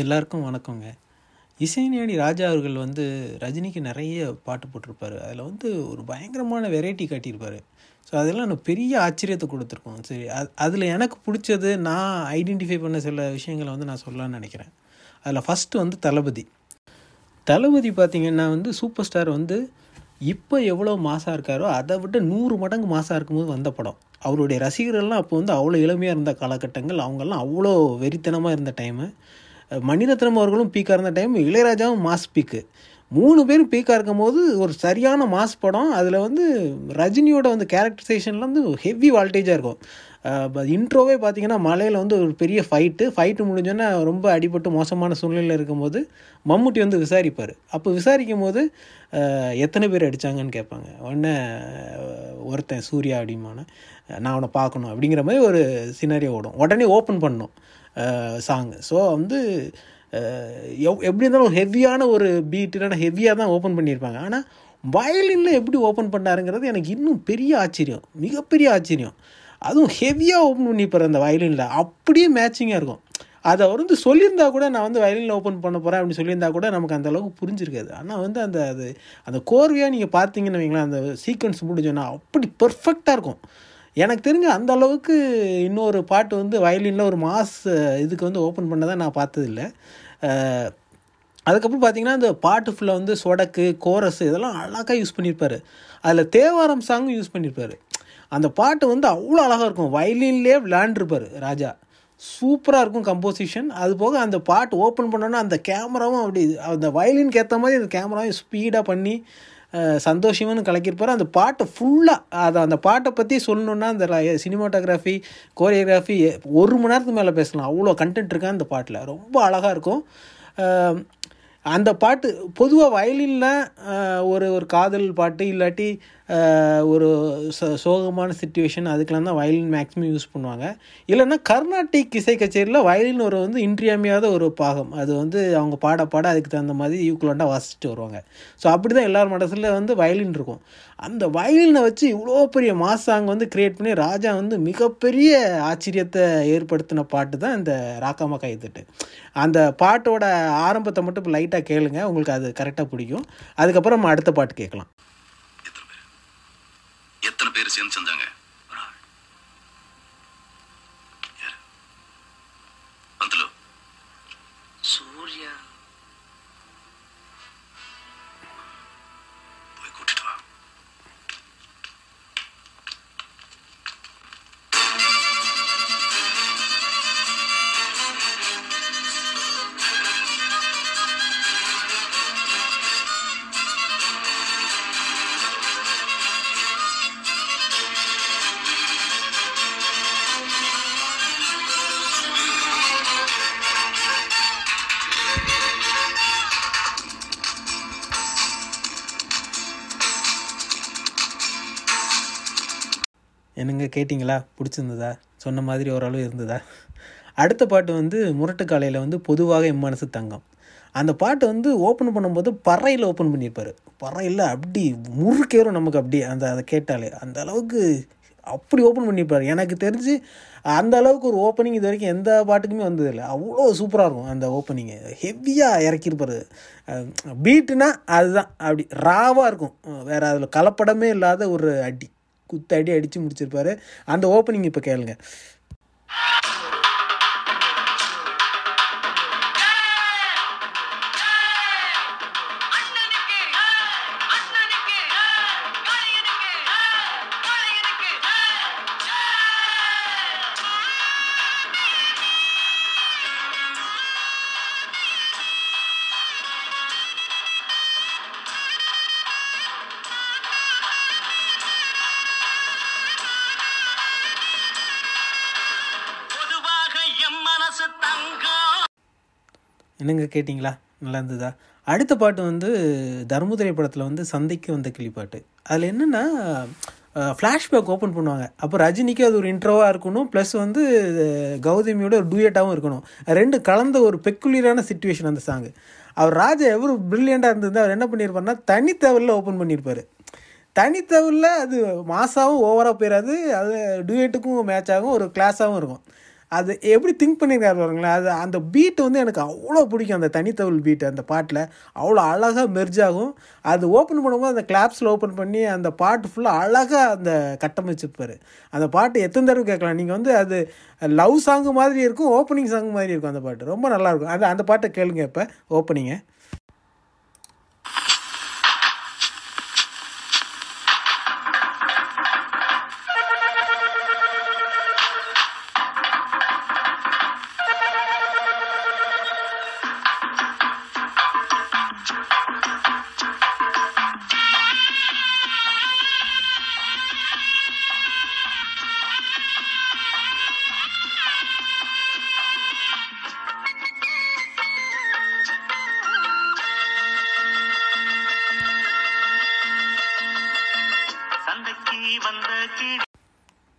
எல்லாருக்கும் வணக்கங்க. இசைஞானி ராஜா அவர்கள் வந்து ரஜினிக்கு நிறைய பாட்டு போட்டிருப்பார். அதில் வந்து ஒரு பயங்கரமான வெரைட்டி காட்டியிருப்பார். ஸோ அதெல்லாம் எனக்கு பெரிய ஆச்சரியத்தை கொடுத்துருக்கோம். சரி அது அதில் எனக்கு பிடிச்சது நான் ஐடென்டிஃபை பண்ண சில விஷயங்களை வந்து நான் சொல்லலாம்னு நினைக்கிறேன். அதில் ஃபஸ்ட்டு வந்து தளபதி. தளபதி பார்த்திங்கன்னா வந்து சூப்பர் ஸ்டார் வந்து இப்போ எவ்வளோ மாசாக இருக்காரோ அதை விட நூறு மடங்கு மாசாக இருக்கும்போது வந்த படம். அவருடைய ரசிகர்கள்லாம் அப்போ வந்து அவ்வளோ இளமையாக இருந்த காலகட்டங்கள் அவங்கெல்லாம் அவ்வளோ வெறித்தனமாக இருந்த டைமு மணிரத்னம் அவர்களும் பீக்காக இருந்த டைம் இளையராஜாவும் மாஸ் பீக்கு மூணு பேரும் பீக்காக இருக்கும்போது ஒரு சரியான மாஸ் படம். அதில் வந்து ரஜினியோட வந்து கேரக்டரைசேஷன்லாம் வந்து ஹெவி வால்டேஜாக இருக்கும். இன்ட்ரோவே பார்த்தீங்கன்னா மலையில் வந்து ஒரு பெரிய ஃபைட்டு ஃபைட்டு முடிஞ்சோன்னே ரொம்ப அடிபட்டு மோசமான சூழ்நிலையில் இருக்கும்போது மம்முட்டி வந்து விசாரிப்பார். அப்போ விசாரிக்கும் போது எத்தனை பேர் அடித்தாங்கன்னு கேட்பாங்க. உடனே ஒருத்தன் சூர்யா அப்படிமான நான் அவனை பார்க்கணும் அப்படிங்கிற மாதிரி ஒரு சினாரியோ ஓடும். உடனே ஓப்பன் பண்ணும் சாங் ஸோ வந்து எவ் எப்படி இருந்தாலும் ஹெவியான ஒரு பீட் இல்லைன்னா ஹெவியாக தான் ஓப்பன் பண்ணியிருப்பாங்க. ஆனால் வயலினில் எப்படி ஓப்பன் பண்ணாருங்கிறது எனக்கு இன்னும் பெரிய ஆச்சரியம். மிகப்பெரிய ஆச்சரியம். அதுவும் ஹெவியாக ஓப்பன் பண்ணிப்பார் அந்த வயலினில் அப்படியே மேட்சிங்காக இருக்கும். அதை அவர் வந்து சொல்லியிருந்தா கூட நான் வந்து வயலினில் ஓப்பன் பண்ண போகிறேன் அப்படின்னு சொல்லியிருந்தா கூட நமக்கு அந்த அளவுக்கு புரிஞ்சிருக்காது. ஆனால் வந்து அந்த அது அந்த கோர்வையாக நீங்கள் பார்த்தீங்கன்னு வைங்களேன் அந்த சீக்வன்ஸ் முடிஞ்சோன்னா அப்படி பெர்ஃபெக்டாக இருக்கும். எனக்கு தெரிஞ்ச அந்த அளவுக்கு இன்னொரு பாட்டு வந்து வயலினில் ஒரு மாஸ் இதுக்கு வந்து ஓப்பன் பண்ணதான் நான் பார்த்ததில்ல. அதுக்கப்புறம் பார்த்தீங்கன்னா அந்த பாட்டு ஃபுல்லாக வந்து சொடக்கு கோரஸ் இதெல்லாம் அழகாக யூஸ் பண்ணியிருப்பார். அதில் தேவாரம் சாங்கும் யூஸ் பண்ணியிருப்பார். அந்த பாட்டு வந்து அவ்வளோ அழகாக இருக்கும். வயலின்லேயே விளாண்டுருப்பார் ராஜா. சூப்பராக இருக்கும் கம்போசிஷன் அது போக அந்த பாட்டு ஓப்பன் பண்ணோன்னா அந்த கேமராவும் அப்படி அந்த வயலின்க்கு ஏற்ற மாதிரி அந்த கேமராவும் ஸ்பீடாக பண்ணி சந்தோஷமானு கலக்கியிருப்பார். அந்த பாட்டை ஃபுல்லாக அதை அந்த பாட்டை பற்றி சொல்லணுன்னா அந்த சினிமாட்டோகிராஃபி கோரியோகிராஃபி ஒரு மணி நேரத்துக்கு மேலே பேசலாம். அவ்வளோ கண்டென்ட் இருக்கா அந்த பாட்டில். ரொம்ப அழகாக இருக்கும். அந்த பாட்டு பொதுவாக வயலினில் ஒரு ஒரு காதல் பாட்டு இல்லாட்டி ஒரு சோகமான சுச்சுவேஷன் அதுக்கெலாம் தான் வயலின் மேக்ஸிமம் யூஸ் பண்ணுவாங்க. இல்லைன்னா கர்நாடிக் இசை கச்சேரியில் வயலின் ஒரு வந்து இன்றியமையாத ஒரு பாகம். அது வந்து அவங்க பாட பாட அதுக்கு தகுந்த மாதிரி ஈக்குவலண்டாக வாசிச்சுட்டு வருவாங்க. ஸோ அப்படி தான் எல்லார் மனசில் வந்து வயலின் இருக்கும். அந்த வயலினை வச்சு இவ்வளோ பெரிய மாசாங் வந்து கிரியேட் பண்ணி ராஜா வந்து மிகப்பெரிய ஆச்சரியத்தை ஏற்படுத்தின பாட்டு தான் இந்த ராக்காமா கைத்தட்டு அந்த பாட்டோட ஆரம்பத்தை மட்டும் இப்போ லைட்டாக கேளுங்க. உங்களுக்கு அது கரெக்டாக பிடிக்கும் அதுக்கப்புறம் நம்ம அடுத்த பாட்டு கேட்கலாம். எத்தனை பேர் சேர்ந்து செஞ்சாங்க? என்னங்க கேட்டிங்களா? பிடிச்சிருந்ததா? சொன்ன மாதிரி ஓரளவு இருந்ததா? அடுத்த பாட்டு வந்து முரட்டுக்காலையில் வந்து பொதுவாக எம் மனசு தங்கம். அந்த பாட்டு வந்து ஓப்பன் பண்ணும்போது பறையில் ஓப்பன் பண்ணியிருப்பார். பறையில் அப்படி முறுக்கேறும் நமக்கு அப்படி அந்த அதை கேட்டாலே. அந்த அளவுக்கு அப்படி ஓப்பன் பண்ணியிருப்பார். எனக்கு தெரிஞ்சு அந்த அளவுக்கு ஒரு ஓப்பனிங் இது வரைக்கும் எந்த பாட்டுக்குமே வந்ததில்லை அவ்வளோ சூப்பராக இருக்கும் அந்த ஓப்பனிங்கு. ஹெவியாக இறக்கியிருப்பார். பீட்டுனா அதுதான். அப்படி ராவாக இருக்கும். வேறு அதில் கலப்படமே இல்லாத ஒரு அடி. குத்தாடி அடித்து முடிச்சிருப்பாரு. அந்த ஓப்பனிங் இப்போ கேளுங்க. என்னங்க கேட்டிங்களா? நல்லா இருந்ததா? அடுத்த பாட்டு வந்து தர்மதுரை படத்தில் வந்து சந்தைக்கு வந்த கிளி பாட்டு அதில் என்னென்னா ஃப்ளாஷ்பேக் ஓப்பன் பண்ணுவாங்க. அப்போ ரஜினிக்கு அது ஒரு இன்ட்ரோவாக இருக்கணும் ப்ளஸ் வந்து கௌதமியோட ஒரு டூயட்டாகவும் இருக்கணும். ரெண்டு கலந்த ஒரு பெக்குலியரான சுச்சுவேஷன் அந்த சாங்கு அவர் ராஜா எவ்வளோ ப்ரில்லியண்ட்டாக இருந்தது அவர் என்ன பண்ணியிருப்பாருன்னா தனித்தவரில் ஓப்பன் பண்ணியிருப்பார் தனித்தவரில் அது மாசாவும் ஓவராக போயிடாது அது டூயட்டுக்கும் மேட்ச் ஆகும் ஒரு கிளாஸாகவும் இருக்கும். அது எப்படி திங்க் பண்ணியிருக்காரு பாருங்களேன். அது அந்த பீட் வந்து எனக்கு அவ்வளோ பிடிக்கும். அந்த தனித்தவள் பீட் அந்த பாட்டில் அவ்வளோ அழகாக மெர்ஜ் ஆகும். அது ஓப்பன் பண்ணும்போது அந்த கிளாப்ஸில் ஓப்பன் பண்ணி அந்த பாட்டு ஃபுல்லாக அழகாக அந்த கட்டமைச்சிருப்பார். அந்த பாட்டு எத்தனை தடவை கேட்கலாம். நீங்கள் வந்து அது லவ் சாங்கு மாதிரி இருக்கும் ஓப்பனிங் சாங் மாதிரி இருக்கும் அந்த பாட்டு. ரொம்ப நல்லாயிருக்கும் அது அந்த பாட்டை கேளுங்க இப்போ ஓப்பனிங்கை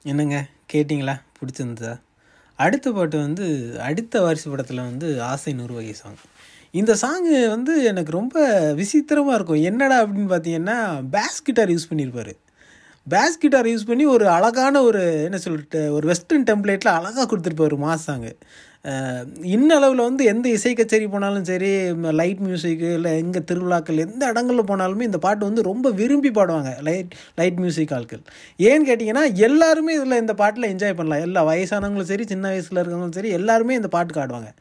என்னங்க? கேட்டிங்களா? பிடிச்சிருந்ததா? அடுத்த பாட்டு வந்து அடுத்த வாரிசு படத்தில் வந்து ஆசை நூறுவகை சாங் இந்த சாங்கு வந்து எனக்கு ரொம்ப விசித்திரமாக இருக்கும். என்னடா அப்படின்னு பார்த்தீங்கன்னா பேஸ் கிட்டார் யூஸ் பண்ணியிருப்பாரு பேஸ் கிட்டார் யூஸ் பண்ணி ஒரு அழகான ஒரு என்ன சொல்லிட்டு ஒரு வெஸ்டர்ன் டெம்ப்ளேட்டில் அழகாக கொடுத்துருப்பாரு மாஸ் சாங்கு இன்னளவில் வந்து எந்த இசை கச்சேரி போனாலும் சரி லைட் மியூசிக்கு இல்லை எங்கே திருவிழாக்கள் எந்த இடங்களில் போனாலுமே இந்த பாட்டு வந்து ரொம்ப விரும்பி பாடுவாங்க லைட் லைட் மியூசிக் ஆட்கள். ஏன்னு கேட்டிங்கன்னா எல்லாருமே இதில் இந்த பாட்டில் என்ஜாய் பண்ணலாம். எல்லா வயசானவங்களும் சரி சின்ன வயசில் இருக்கவங்களும் சரி எல்லாருமே இந்த பாட்டுக்கு ஆடுவாங்க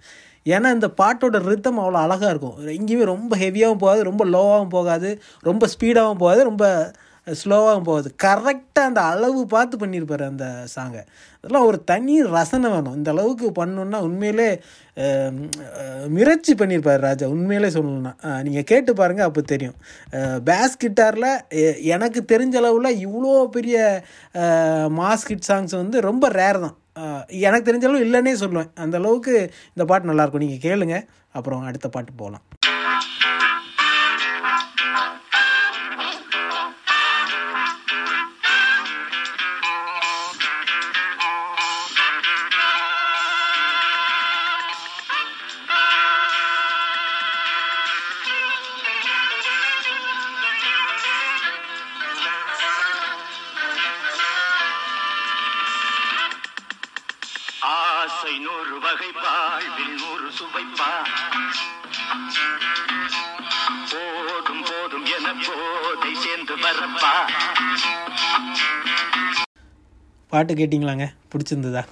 ஏன்னா இந்த பாட்டோட ரித்தம் அவ்வளோ அழகாக இருக்கும். எங்கேயுமே ரொம்ப ஹெவியாகவும் போகாது ரொம்ப லோவாகவும் போகாது ரொம்ப ஸ்பீடாகவும் போகாது ரொம்ப ஸ்லோவாக போகுது. கரெக்டாக அந்த அளவு பார்த்து பண்ணியிருப்பார் அந்த சாங்கை அதெல்லாம் ஒரு தனி ரசனை வேணும். இந்த அளவுக்கு பண்ணணுன்னா உண்மையிலே மிரட்சி பண்ணியிருப்பார் ராஜா. உண்மையிலே சொல்லணும்னா. நீங்கள் கேட்டு பாருங்கள் அப்போ தெரியும். பேஸ் கிட்டாரில் எனக்கு தெரிஞ்ச அளவில் இவ்வளோ பெரிய மாஸ் கிட் சாங்ஸ் வந்து ரொம்ப ரேர் தான். எனக்கு தெரிஞ்ச அளவு இல்லைன்னே சொல்லுவேன். அந்த அளவுக்கு இந்த பாட்டு நல்லாயிருக்கும் நீங்கள் கேளுங்க. அப்புறம் அடுத்த பாட்டு போகலாம் போதை சேர்ந்து வரப்பா. பாட்டு கேட்டிங்களாங்க? பிடிச்சிருந்ததா?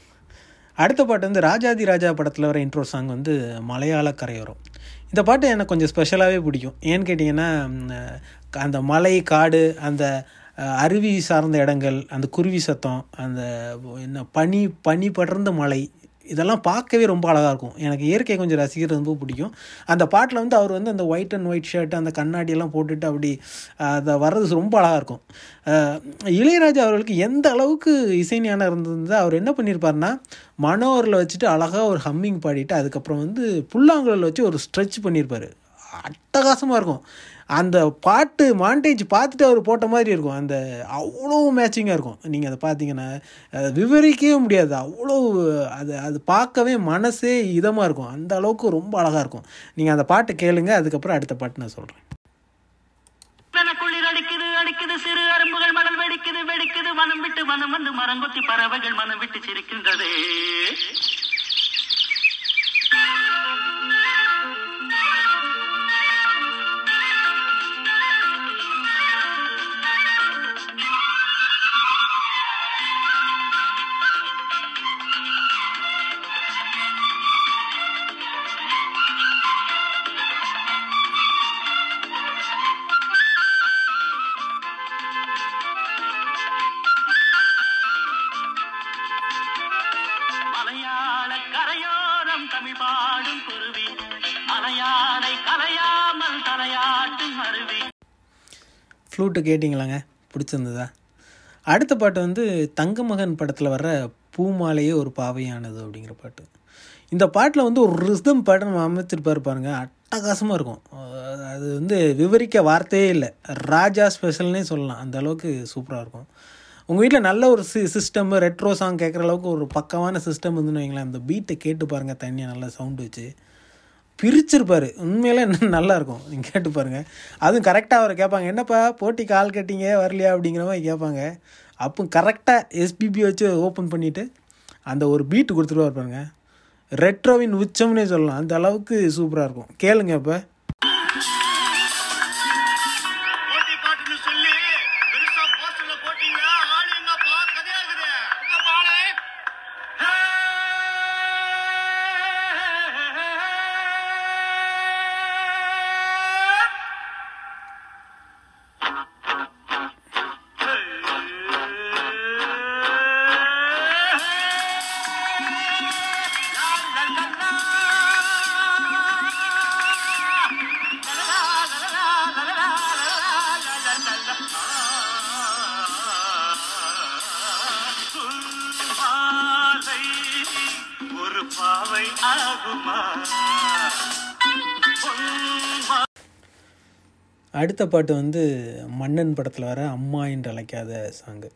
அடுத்த பாட்டு வந்து ராஜாதி ராஜா படத்தில் வர இன்ட்ரோ சாங் வந்து மலையாள கரையோரம். இந்த பாட்டு எனக்கு கொஞ்சம் ஸ்பெஷலாகவே பிடிக்கும். ஏன்னு கேட்டிங்கன்னா அந்த மலை காடு அந்த அருவி சார்ந்த இடங்கள் அந்த குருவி சத்தம் அந்த என்ன பனி பனி படர்ந்த மலை இதெல்லாம் பார்க்கவே ரொம்ப அழகாக இருக்கும். எனக்கு இயற்கை கொஞ்சம் ரசிக்கிறது ரொம்ப பிடிக்கும். அந்த பாட்டில் வந்து அவர் வந்து அந்த ஒயிட் அண்ட் ஒயிட் ஷர்ட் அந்த கண்ணாடியெல்லாம் போட்டுட்டு அப்படி அதை வர்றது ரொம்ப அழகாக இருக்கும். இளையராஜா அவர்களுக்கு எந்த அளவுக்கு இசைஞானம் இருந்தது அவர் என்ன பண்ணியிருப்பாருன்னா மனோரில் வச்சுட்டு அழகாக ஒரு ஹம்மிங் பாடிட்டு அதுக்கப்புறம் வந்து புல்லாங்குழல் வச்சு ஒரு ஸ்ட்ரெச் பண்ணியிருப்பார் அட்டகாசமாக இருக்கும். அந்த பாட்டு மாண்டேஜ் பார்த்துட்டு அவர் போட்ட மாதிரி இருக்கும். அந்த அவ்வளோ மேட்சிங்காக இருக்கும். நீங்கள் அதை பார்த்தீங்கன்னா அதை விவரிக்கவே முடியாது. அவ்வளோ அது அது பார்க்கவே மனசே இதமாக இருக்கும். அந்த அளவுக்கு ரொம்ப அழகாக இருக்கும். நீங்கள் அந்த பாட்டு கேளுங்க. அதுக்கப்புறம் அடுத்த பாட்டு நான் சொல்கிறேன் அடிக்குது அடிக்குது சிறு அரும்புகள் மணல் வெடிக்குது வெடிக்குது. மனம் விட்டு மனம் வந்து மரங்கொத்தி பறவைகள் மனம் விட்டு சிரிக்கின்றது. போட்டு கேட்டிங்களாங்க? பிடிச்சிருந்ததா? அடுத்த பாட்டு வந்து தங்கமகன் படத்தில் வர்ற பூமாலையே ஒரு பாவையானது அப்படிங்கிற பாட்டு. இந்த பாட்டில் வந்து ஒரு ரிஸ்தம் பாட்டு நம்ம அமைச்சிருப்பாரு பாருங்க. அட்டகாசமாக இருக்கும். அது வந்து விவரிக்க வார்த்தையே இல்லை. ராஜா ஸ்பெஷல்னே சொல்லலாம். அந்த அளவுக்கு சூப்பராக இருக்கும். உங்கள் வீட்டில் நல்ல ஒரு சி சிஸ்டம் ரெட்ரோ சாங் கேட்குற அளவுக்கு ஒரு பக்கமான சிஸ்டம் இருந்துன்னு வைங்களேன். அந்த பீட்டை கேட்டு பாருங்கள் தனியாக நல்லா சவுண்டு வச்சு. பிரிச்சிருப்பார். உண்மையிலே நல்லா நல்லாயிருக்கும். நீங்கள் கேட்டு பாருங்கள் அதுவும் கரெக்டாக அவர் கேட்பாங்க என்னப்பா போட்டி கால் கட்டிங்க வரலையா? அப்படிங்கிற மாதிரி கேட்பாங்க அப்போ கரெக்டாக எஸ்பிபி வச்சு ஓப்பன் பண்ணிவிட்டு அந்த ஒரு பீட்டு கொடுத்துருவா பாருங்க. ரெட்ரோவின் உச்சம்னே சொல்லலாம். அந்த அளவுக்கு சூப்பராக இருக்கும். கேளுங்க இப்போ ஒரு பாவை ஆகுமா? அடுத்த பாட்டு வந்து மன்னன் படத்தில் வர அம்மா என்று அழைக்காத சாங்கு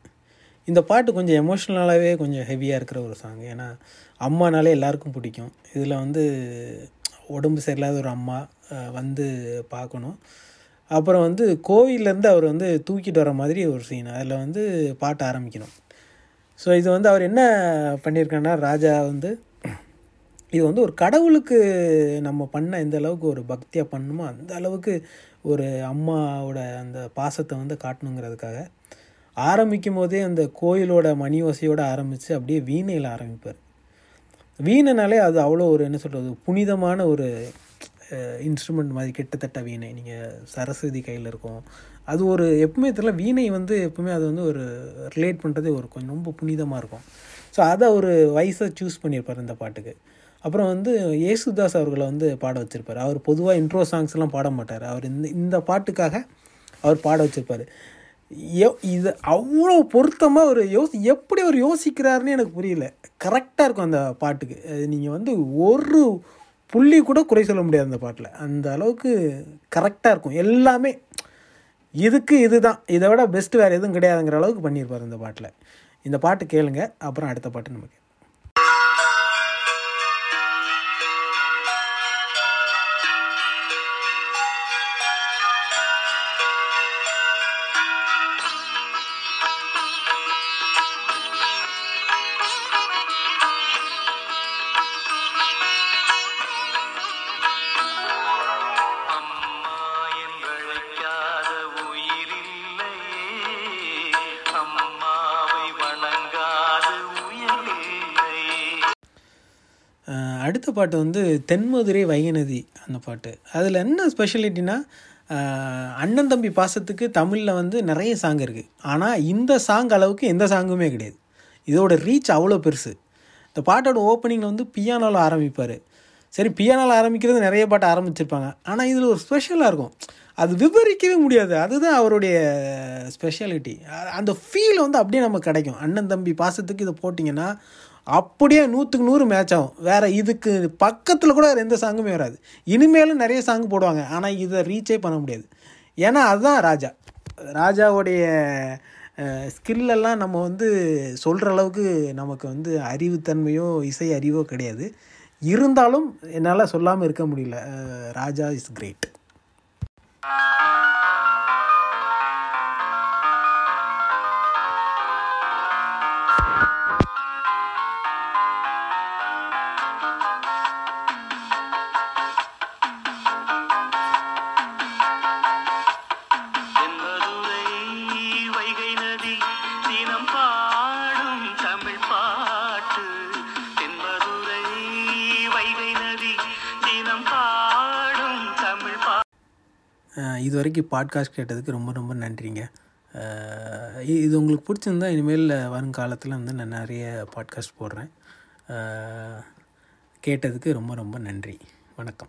இந்த பாட்டு கொஞ்சம் எமோஷ்னலாகவே கொஞ்சம் ஹெவியாக இருக்கிற ஒரு சாங் ஏன்னா அம்மானாலே எல்லாருக்கும் பிடிக்கும். இதில் வந்து உடம்பு சரியில்லாத ஒரு அம்மா வந்து பார்க்கணும். அப்புறம் வந்து கோவிலேருந்து அவர் வந்து தூக்கிட்டு வர மாதிரி ஒரு சீன் அதில் வந்து பாட்டு ஆரம்பிக்கணும். ஸோ இது வந்து அவர் என்ன பண்ணியிருக்காருன்னா ராஜா வந்து இது வந்து ஒரு கடவுளுக்கு நம்ம பண்ண எந்த அளவுக்கு ஒரு பக்தியாக பண்ணணுமோ அந்த அளவுக்கு ஒரு அம்மாவோட அந்த பாசத்தை வந்து காட்டணுங்கிறதுக்காக ஆரம்பிக்கும் போதே அந்த கோயிலோட மணி ஓசையோடு ஆரம்பித்து அப்படியே வீணையில் ஆரம்பிப்பார். வீணைனாலே அது அவ்வளோ ஒரு என்ன சொல்கிறது புனிதமான ஒரு இன்ஸ்ட்ருமெண்ட் மாதிரி கிட்டத்தட்ட வீணை. நீங்கள் சரஸ்வதி கையில் இருக்கும். அது ஒரு எப்பவுமே தெரியல வீணை வந்து எப்பவுமே அது வந்து ஒரு ரிலேட் பண்ணுறதே ஒரு கொஞ்சம் ரொம்ப புனிதமாக இருக்கும். ஸோ அதை ஒரு வயசை சூஸ் பண்ணியிருப்பார் இந்த பாட்டுக்கு. அப்புறம் வந்து ஏசுதாஸ் அவர்களை வந்து பாட வச்சுருப்பார். அவர் பொதுவாக இன்ட்ரோ சாங்ஸ்லாம் பாட மாட்டார். அவர் இந்த இந்த பாட்டுக்காக அவர் பாட வச்சுருப்பார். யோ இது அவ்வளோ பொருத்தமாக ஒரு யோசி எப்படி அவர் யோசிக்கிறாருன்னு எனக்கு புரியல. கரெக்டாக இருக்கும் அந்த பாட்டுக்கு. நீங்கள் வந்து ஒரு புள்ளி கூட குறை சொல்ல முடியாது அந்த பாட்டில். அந்த அளவுக்கு கரெக்டாக இருக்கும். எல்லாமே இதுக்கு இதுதான். இதை விட பெஸ்ட்டு வேறு எதுவும் கிடையாதுங்கிற அளவுக்கு பண்ணியிருப்பார் இந்த பாட்டில். இந்த பாட்டு கேளுங்க. அப்புறம் அடுத்த பாட்டு நமக்கு அடுத்த பாட்டு வந்து தென்மதுரை வைகநதி அந்த பாட்டு. அதில் என்ன ஸ்பெஷாலிட்டினா அண்ணன் தம்பி பாசத்துக்கு தமிழில் வந்து நிறைய சாங் இருக்குது ஆனால் இந்த சாங் அளவுக்கு எந்த சாங்குமே கிடையாது. இதோட ரீச் அவ்வளோ பெருசு. இந்த பாட்டோட ஓப்பனிங்கில் வந்து பியானோவில் ஆரம்பிப்பார். சரி பியானோவில் ஆரம்பிக்கிறது நிறைய பாட்டு ஆரம்பிச்சிருப்பாங்க. ஆனால் இதில் ஒரு ஸ்பெஷலாக இருக்கும். அது விவரிக்கவே முடியாது. அதுதான் அவருடைய ஸ்பெஷாலிட்டி அந்த ஃபீல் வந்து அப்படியே நமக்கு கிடைக்கும். அண்ணன் தம்பி பாசத்துக்கு இதை போட்டிங்கன்னா அப்படியே நூற்றுக்கு நூறு மேட்ச் ஆகும். வேறு இதுக்கு பக்கத்தில் கூட வேறு எந்த சாங்குமே வராது. இனிமேலும் நிறைய சாங் போடுவாங்க. ஆனால் இதை ரீச்சே பண்ண முடியாது. ஏன்னா அதுதான் ராஜா. ராஜாவுடைய ஸ்கில்லெல்லாம் நம்ம வந்து சொல்கிற அளவுக்கு நமக்கு வந்து அறிவுத்தன்மையோ இசை அறிவோ கிடையாது. இருந்தாலும் என்னால் சொல்லாமல் இருக்க முடியல. ராஜா இஸ் கிரேட் இது வரைக்கும் பாட்காஸ்ட் கேட்டதுக்கு ரொம்ப ரொம்ப நன்றிங்க. இது உங்களுக்கு பிடிச்சிருந்தா இனிமேல் வருங்காலத்தில் வந்து நான் நிறைய பாட்காஸ்ட் போடுறேன். கேட்டதுக்கு ரொம்ப ரொம்ப நன்றி. வணக்கம்.